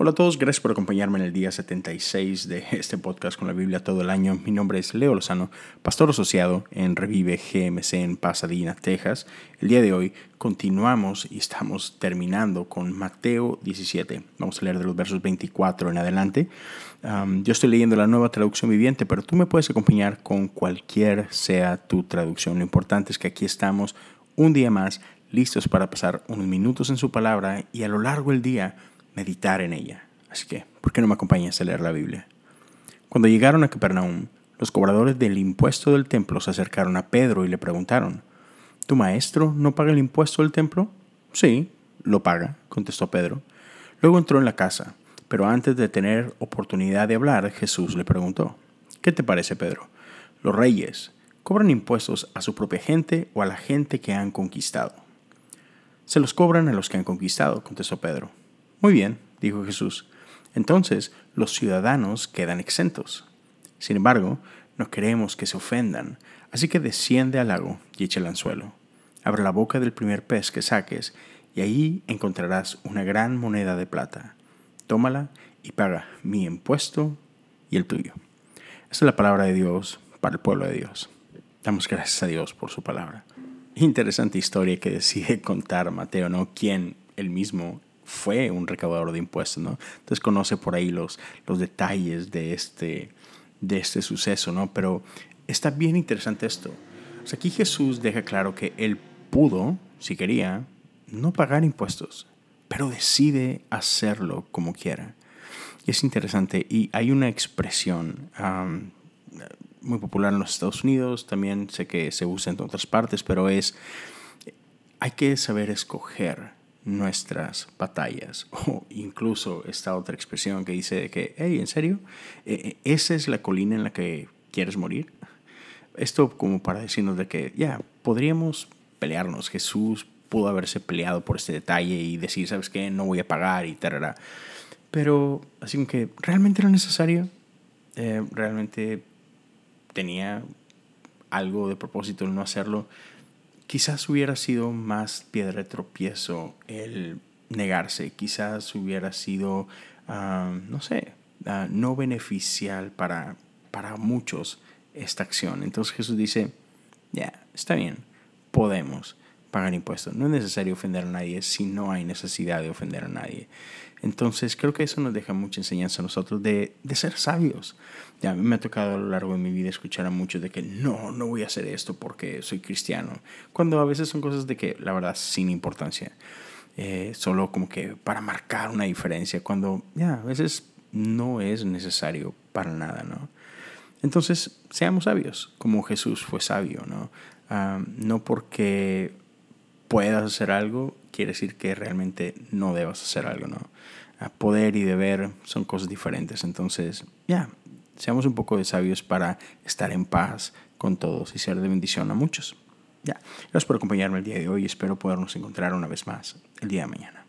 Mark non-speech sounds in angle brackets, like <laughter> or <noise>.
Hola a todos, gracias por acompañarme en el día 76 de este podcast con la Biblia todo el año. Mi nombre es Leo Lozano, pastor asociado en Revive GMC en Pasadena, Texas. El día de hoy continuamos y estamos terminando con Mateo 17. Vamos a leer de los versos 24 en adelante. yo estoy leyendo la nueva traducción viviente, pero tú me puedes acompañar con cualquier sea tu traducción. Lo importante es que aquí estamos un día más listos para pasar unos minutos en su palabra y a lo largo del día meditar en ella. Así que, ¿por qué no me acompañas a leer la Biblia? Cuando llegaron a Capernaum, los cobradores del impuesto del templo se acercaron a Pedro y le preguntaron, ¿Tu maestro no paga el impuesto del templo? Sí, lo paga, contestó Pedro. Luego entró en la casa, pero antes de tener oportunidad de hablar, Jesús le preguntó, ¿qué te parece, Pedro? ¿Los reyes cobran impuestos a su propia gente o a la gente que han conquistado? Se los cobran a los que han conquistado, contestó Pedro. Muy bien, dijo Jesús. Entonces los ciudadanos quedan exentos. Sin embargo, no queremos que se ofendan, así que desciende al lago y echa el anzuelo. Abre la boca del primer pez que saques, y ahí encontrarás una gran moneda de plata. Tómala y paga mi impuesto y el tuyo. Es la palabra de Dios para el pueblo de Dios. Damos gracias a Dios por su palabra. Interesante historia que decide <laughs> contar Mateo, ¿no? Quien él mismo fue un recaudador de impuestos, ¿no? Entonces conoce por ahí los, los detalles de este, de este suceso, ¿no? Pero está bien interesante esto. Aquí Jesús deja claro que él pudo, si quería, no pagar impuestos, pero decide hacerlo como quiera. Y es interesante. Y hay una expresión muy popular en los Estados Unidos, también sé que se usa en otras partes, pero es, hay que saber escoger nuestras batallas. <laughs> O incluso esta otra expresión que dice que, hey, ¿en serio? Eh, eh, ¿Esa es la colina en la que quieres morir? Esto como para decirnos de que, ya, podríamos pelearnos. Jesús pudo haberse peleado por este detalle y decir, ¿sabes qué? No voy a pagar y tal. Pero, así que, ¿realmente era necesario? Eh, ¿Realmente tenía algo de propósito el no hacerlo? Quizás hubiera sido más piedra de tropiezo el negarse, quizás hubiera sido, ah, no sé, ah, no beneficial para, para muchos esta acción. Entonces Jesús dice, ya, está bien, podemos pagar impuestos. No es necesario ofender a nadie si no hay necesidad de ofender a nadie. Entonces creo que eso nos deja mucha enseñanza a nosotros de, de ser sabios. Ya, a mí me ha tocado a lo largo de mi vida escuchar a muchos de que no, no voy a hacer esto porque soy cristiano. Cuando a veces son cosas de que la verdad sin importancia. Eh, solo como que para marcar una diferencia. Cuando ya a veces no es necesario para nada, ¿no? Entonces, seamos sabios, como Jesús fue sabio, ¿no? Ah, no porque puedas hacer algo, quiere decir que realmente no debas hacer algo, ¿no? poder y deber son cosas diferentes. Entonces, ya, seamos un poco de sabios para estar en paz con todos y ser de bendición a muchos. Ya, gracias por acompañarme el día de hoy. Espero podernos encontrar una vez más el día de mañana.